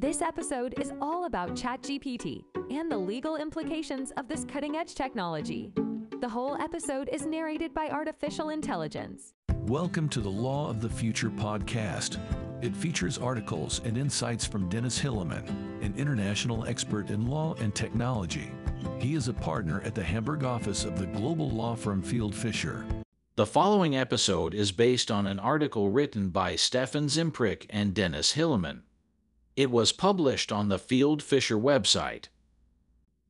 This episode is all about ChatGPT and the legal implications of this cutting edge technology. The whole episode is narrated by artificial intelligence. Welcome to the Law of the Future podcast. It features articles and insights from Dennis Hillemann, an international expert in law and technology. He is a partner at the Hamburg office of the global law firm Fieldfisher. The following episode is based on an article written by Stefan Zimprich and Dennis Hillemann. It was published on the Fieldfisher website.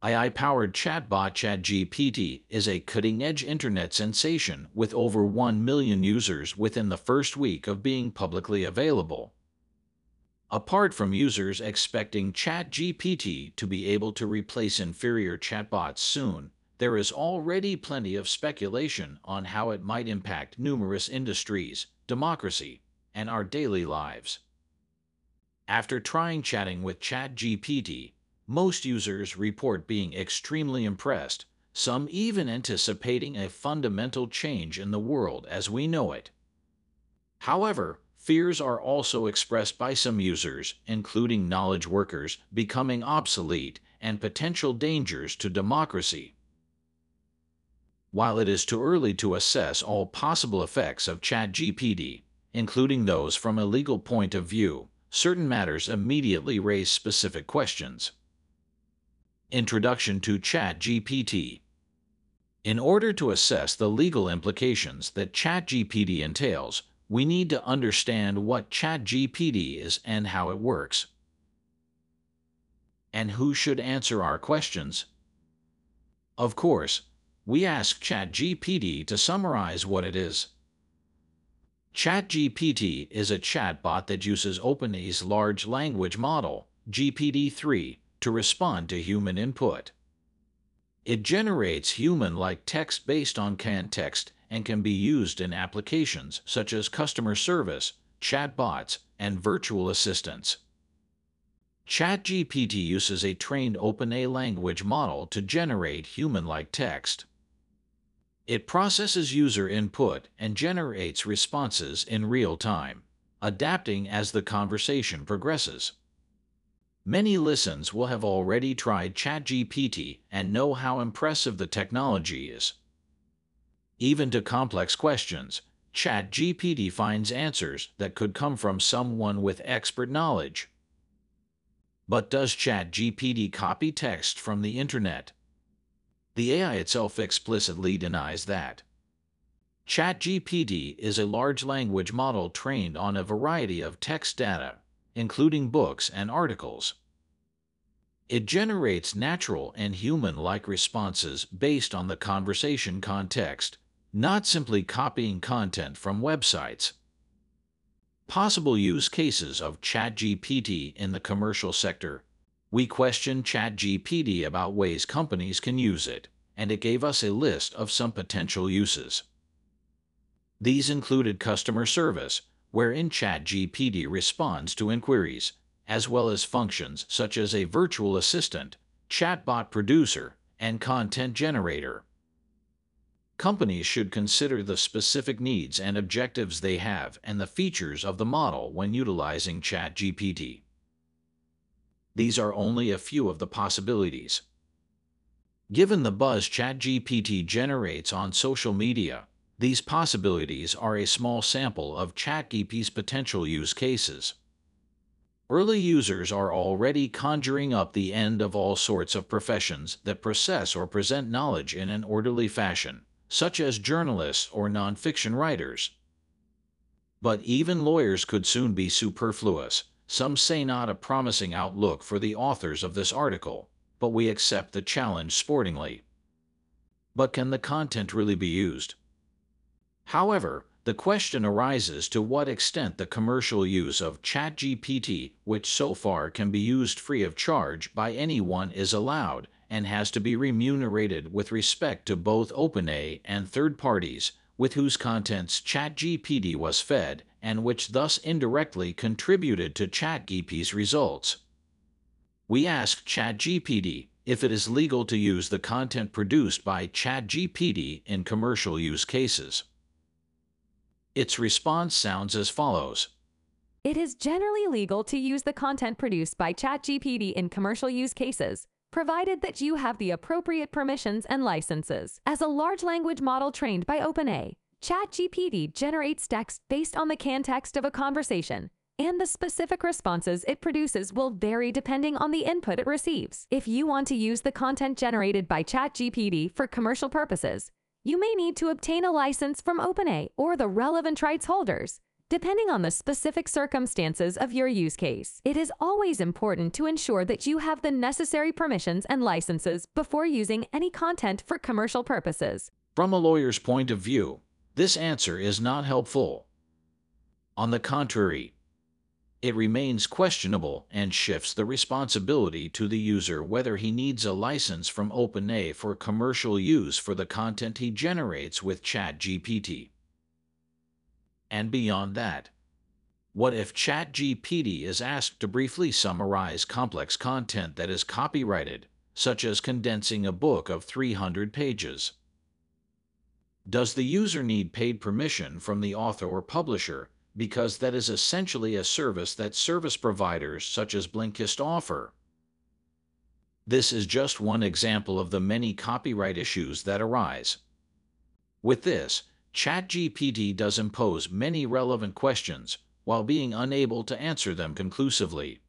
AI powered chatbot ChatGPT is a cutting edge internet sensation with over 1 million users within the first week of being publicly available. Apart from users expecting ChatGPT to be able to replace inferior chatbots soon, there is already plenty of speculation on how it might impact numerous industries, democracy, and our daily lives. After trying chatting with ChatGPT, most users report being extremely impressed, some even anticipating a fundamental change in the world as we know it. However, fears are also expressed by some users, including knowledge workers, becoming obsolete and potential dangers to democracy. While it is too early to assess all possible effects of ChatGPT, including those from a legal point of view, certain matters immediately raise specific questions. Introduction to ChatGPT In order to assess the legal implications that ChatGPT entails, we need to understand what ChatGPT is and how it works. And who should answer our questions? Of course, we ask ChatGPT to summarize what it is. ChatGPT is a chatbot that uses OpenAI's large language model, GPT-3, to respond to human input. It generates human-like text based on canned text and can be used in applications such as customer service, chatbots, and virtual assistants. ChatGPT uses a trained OpenAI language model to generate human-like text. It processes user input and generates responses in real time, adapting as the conversation progresses. Many listens will have already tried ChatGPT and know how impressive the technology is. Even to complex questions, ChatGPT finds answers that could come from someone with expert knowledge. But does ChatGPT copy text from the internet? The AI itself explicitly denies that. ChatGPT is a large language model trained on a variety of text data, including books and articles. It generates natural and human like responses based on the conversation context, not simply copying content from websites. Possible use cases of ChatGPT in the commercial sector we questioned ChatGPT about ways companies can use it, and it gave us a list of some potential uses. These included customer service, wherein ChatGPT responds to inquiries, as well as functions such as a virtual assistant, chatbot producer, and content generator. Companies should consider the specific needs and objectives they have and the features of the model when utilizing ChatGPT. These are only a few of the possibilities. Given the buzz ChatGPT generates on social media, these possibilities are a small sample of ChatGPT's potential use cases. Early users are already conjuring up the end of all sorts of professions that process or present knowledge in an orderly fashion, such as journalists or nonfiction writers. But even lawyers could soon be superfluous, some say not a promising outlook for the authors of this article, but we accept the challenge sportingly. But can the content really be used? However, the question arises to what extent the commercial use of ChatGPT, which so far can be used free of charge by anyone, is allowed and has to be remunerated with respect to both OpenAI and third parties with whose contents ChatGPT was fed and which thus indirectly contributed to ChatGPT's results. We asked ChatGPT if it is legal to use the content produced by ChatGPT in commercial use cases. Its response sounds as follows. It is generally legal to use the content produced by ChatGPT in commercial use cases, provided that you have the appropriate permissions and licenses. As a large language model trained by OpenAI, ChatGPT generates text based on the context of a conversation, and the specific responses it produces will vary depending on the input it receives. If you want to use the content generated by ChatGPT for commercial purposes, you may need to obtain a license from OpenAI or the relevant rights holders, depending on the specific circumstances of your use case. It is always important to ensure that you have the necessary permissions and licenses before using any content for commercial purposes. From a lawyer's point of view, this answer is not helpful. On the contrary, it remains questionable and shifts the responsibility to the user whether he needs a license from OpenAI for commercial use for the content he generates with ChatGPT. And beyond that, what if ChatGPT is asked to briefly summarize complex content that is copyrighted, such as condensing a book of 300 pages? Does the user need paid permission from the author or publisher because that is essentially a service that service providers such as Blinkist offer. This is just one example of the many copyright issues that arise. With this, ChatGPT does impose many relevant questions while being unable to answer them conclusively.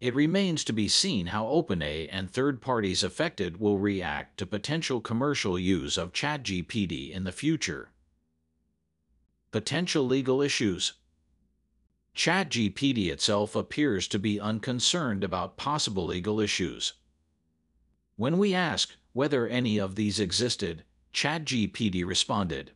It remains to be seen how OpenAI and third parties affected will react to potential commercial use of ChatGPT in the future. Potential legal issues. ChatGPT itself appears to be unconcerned about possible legal issues. When we asked whether any of these existed, ChatGPT responded,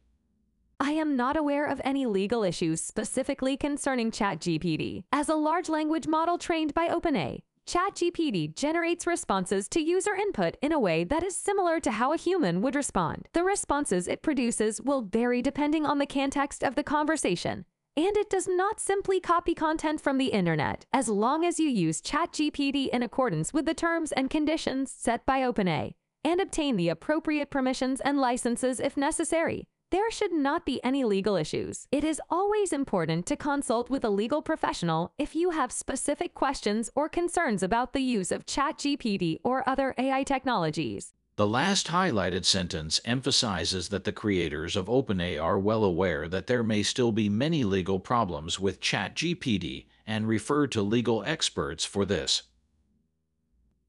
am not aware of any legal issues specifically concerning ChatGPT. As a large language model trained by OpenAI, ChatGPT generates responses to user input in a way that is similar to how a human would respond. The responses it produces will vary depending on the context of the conversation, and it does not simply copy content from the internet. As long as you use ChatGPT in accordance with the terms and conditions set by OpenAI and obtain the appropriate permissions and licenses if necessary, there should not be any legal issues. It is always important to consult with a legal professional if you have specific questions or concerns about the use of ChatGPT or other AI technologies. The last highlighted sentence emphasizes that the creators of OpenAI are well aware that there may still be many legal problems with ChatGPT and refer to legal experts for this.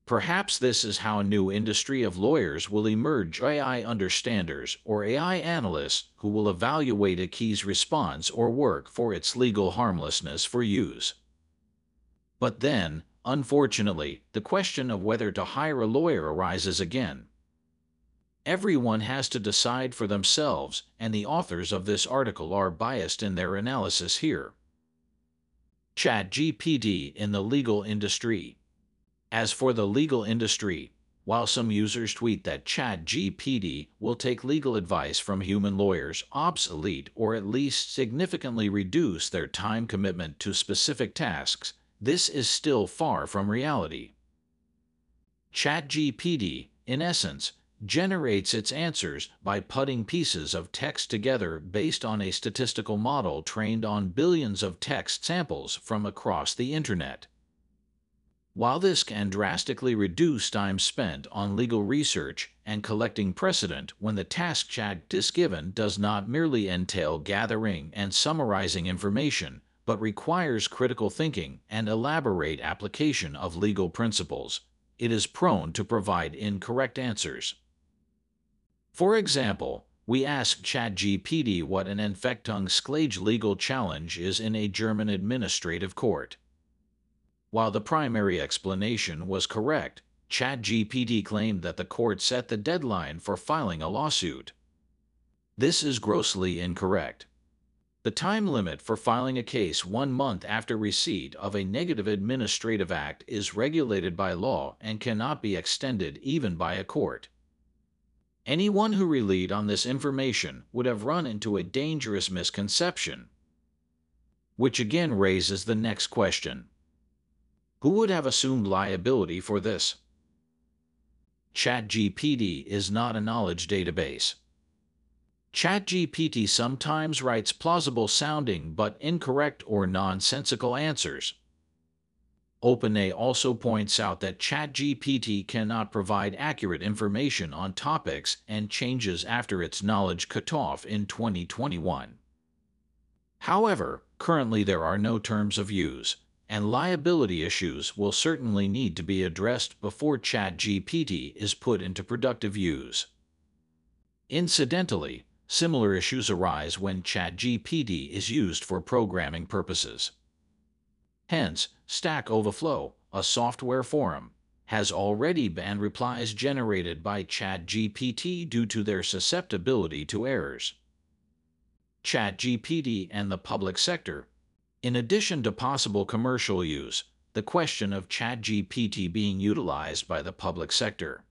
Perhaps this is how a new industry of lawyers will emerge AI understanders or AI analysts who will evaluate a key's response or work for its legal harmlessness for use. But then, unfortunately, the question of whether to hire a lawyer arises again. Everyone has to decide for themselves, and the authors of this article are biased in their analysis here. ChatGPT in the legal industry. As for the legal industry, while some users tweet that ChatGPT will take legal advice from human lawyers obsolete or at least significantly reduce their time commitment to specific tasks, this is still far from reality. ChatGPT, in essence, generates its answers by putting pieces of text together based on a statistical model trained on billions of text samples from across the internet. While this can drastically reduce time spent on legal research and collecting precedent when the task chat is given does not merely entail gathering and summarizing information, but requires critical thinking and elaborate application of legal principles, it is prone to provide incorrect answers. For example, we asked ChatGPT what an Anfechtung legal challenge is in a German administrative court. While the primary explanation was correct, ChatGPT claimed that the court set the deadline for filing a lawsuit. This is grossly incorrect. The time limit for filing a case one month after receipt of a negative administrative act is regulated by law and cannot be extended even by a court. Anyone who relied on this information would have run into a dangerous misconception. Which again raises the next question who would have assumed liability for this? ChatGPT is not a knowledge database. ChatGPT sometimes writes plausible sounding but incorrect or nonsensical answers. OpenAI also points out that ChatGPT cannot provide accurate information on topics and changes after its knowledge cutoff in 2021. However, currently there are no terms of use, and liability issues will certainly need to be addressed before ChatGPT is put into productive use. Incidentally, Similar issues arise when ChatGPT is used for programming purposes. Hence, Stack Overflow, a software forum, has already banned replies generated by ChatGPT due to their susceptibility to errors. ChatGPT and the public sector. In addition to possible commercial use, the question of ChatGPT being utilized by the public sector.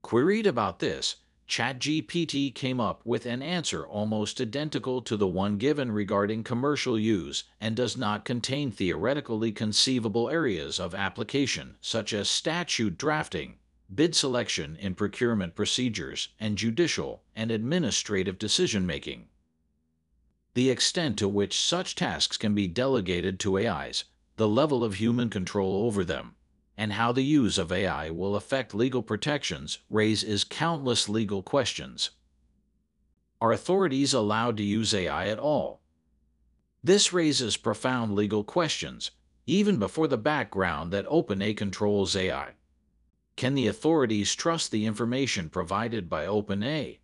Queried about this, ChatGPT came up with an answer almost identical to the one given regarding commercial use and does not contain theoretically conceivable areas of application such as statute drafting, bid selection in procurement procedures, and judicial and administrative decision making. The extent to which such tasks can be delegated to AIs, the level of human control over them, and how the use of AI will affect legal protections raises countless legal questions. Are authorities allowed to use AI at all? This raises profound legal questions, even before the background that OpenAI controls AI. Can the authorities trust the information provided by OpenAI?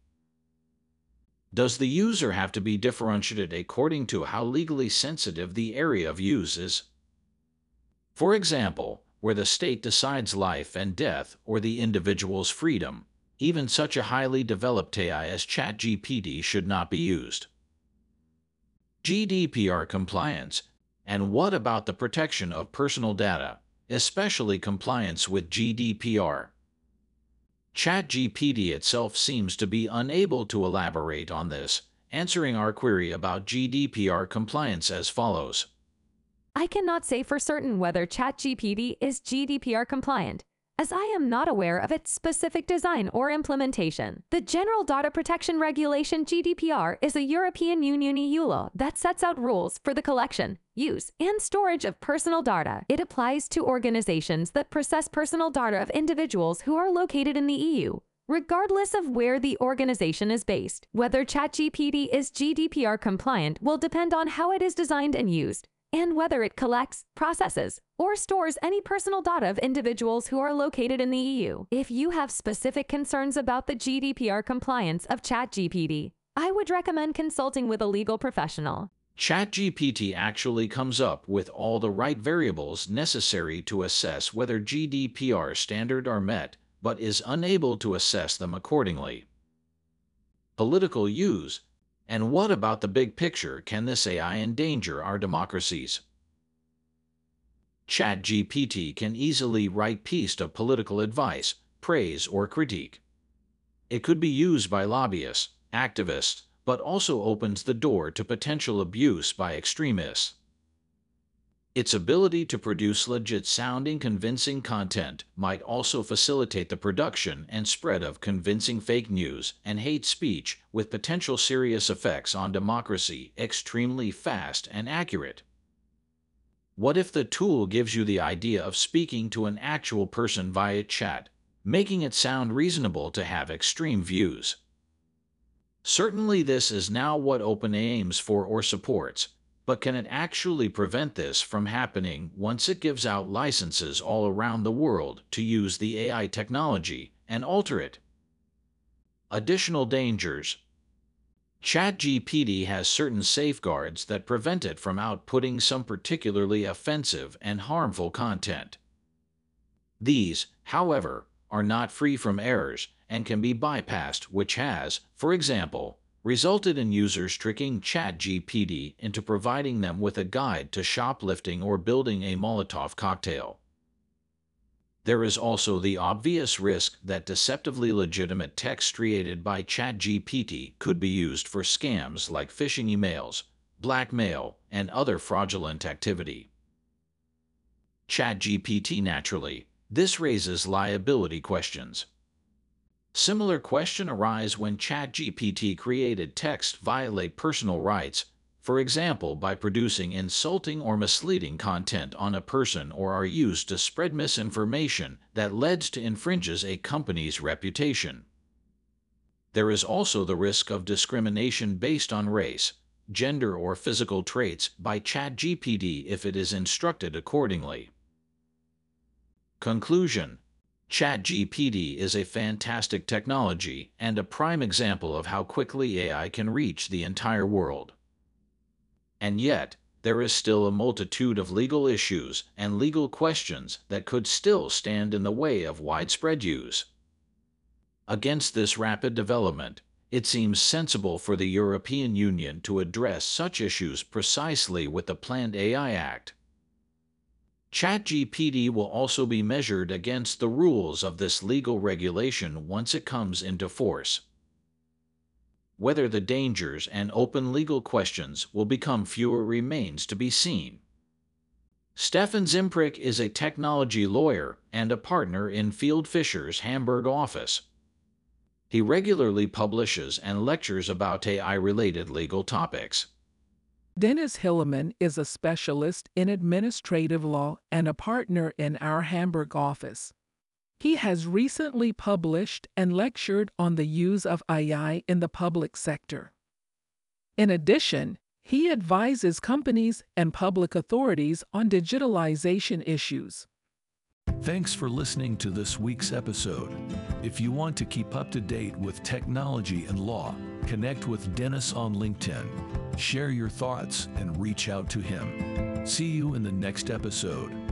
Does the user have to be differentiated according to how legally sensitive the area of use is? For example, where the state decides life and death or the individual's freedom, even such a highly developed AI as ChatGPT should not be used. GDPR compliance, and what about the protection of personal data, especially compliance with GDPR? ChatGPT itself seems to be unable to elaborate on this, answering our query about GDPR compliance as follows. I cannot say for certain whether ChatGPT is GDPR compliant, as I am not aware of its specific design or implementation. The General Data Protection Regulation GDPR is a European Union EU law that sets out rules for the collection, use, and storage of personal data. It applies to organizations that process personal data of individuals who are located in the EU, regardless of where the organization is based. Whether ChatGPT is GDPR compliant will depend on how it is designed and used, and whether it collects, processes, or stores any personal data of individuals who are located in the EU. If you have specific concerns about the GDPR compliance of ChatGPT, I would recommend consulting with a legal professional. ChatGPT actually comes up with all the right variables necessary to assess whether GDPR standards are met, but is unable to assess them accordingly. Political use and what about the big picture? Can this AI endanger our democracies? ChatGPT can easily write pieces of political advice, praise, or critique. It could be used by lobbyists, activists, but also opens the door to potential abuse by extremists. Its ability to produce legit sounding convincing content might also facilitate the production and spread of convincing fake news and hate speech with potential serious effects on democracy extremely fast and accurate. What if the tool gives you the idea of speaking to an actual person via chat, making it sound reasonable to have extreme views? Certainly this is now what OpenAI aims for or supports, but can it actually prevent this from happening once it gives out licenses all around the world to use the AI technology and alter it? Additional dangers. ChatGPT has certain safeguards that prevent it from outputting some particularly offensive and harmful content. These, however, are not free from errors and can be bypassed, which has, for example, resulted in users tricking ChatGPT into providing them with a guide to shoplifting or building a Molotov cocktail. There is also the obvious risk that deceptively legitimate text created by ChatGPT could be used for scams like phishing emails, blackmail, and other fraudulent activity. ChatGPT naturally, this raises liability questions. Similar question arise when ChatGPT created text violate personal rights, for example by producing insulting or misleading content on a person or are used to spread misinformation that leads to infringes a company's reputation. There is also the risk of discrimination based on race, gender or physical traits by ChatGPT if it is instructed accordingly. Conclusion ChatGPT is a fantastic technology and a prime example of how quickly AI can reach the entire world. And yet, there is still a multitude of legal issues and legal questions that could still stand in the way of widespread use. Against this rapid development, it seems sensible for the European Union to address such issues precisely with the planned AI Act. ChatGPT will also be measured against the rules of this legal regulation once it comes into force. Whether the dangers and open legal questions will become fewer remains to be seen. Stefan Zimprich is a technology lawyer and a partner in Fieldfisher's Hamburg office. He regularly publishes and lectures about AI related legal topics. Dennis Hillemann is a specialist in administrative law and a partner in our Hamburg office. He has recently published and lectured on the use of AI in the public sector. In addition, he advises companies and public authorities on digitalization issues. Thanks for listening to this week's episode. If you want to keep up to date with technology and law, connect with Dennis on LinkedIn, share your thoughts, and reach out to him. See you in the next episode.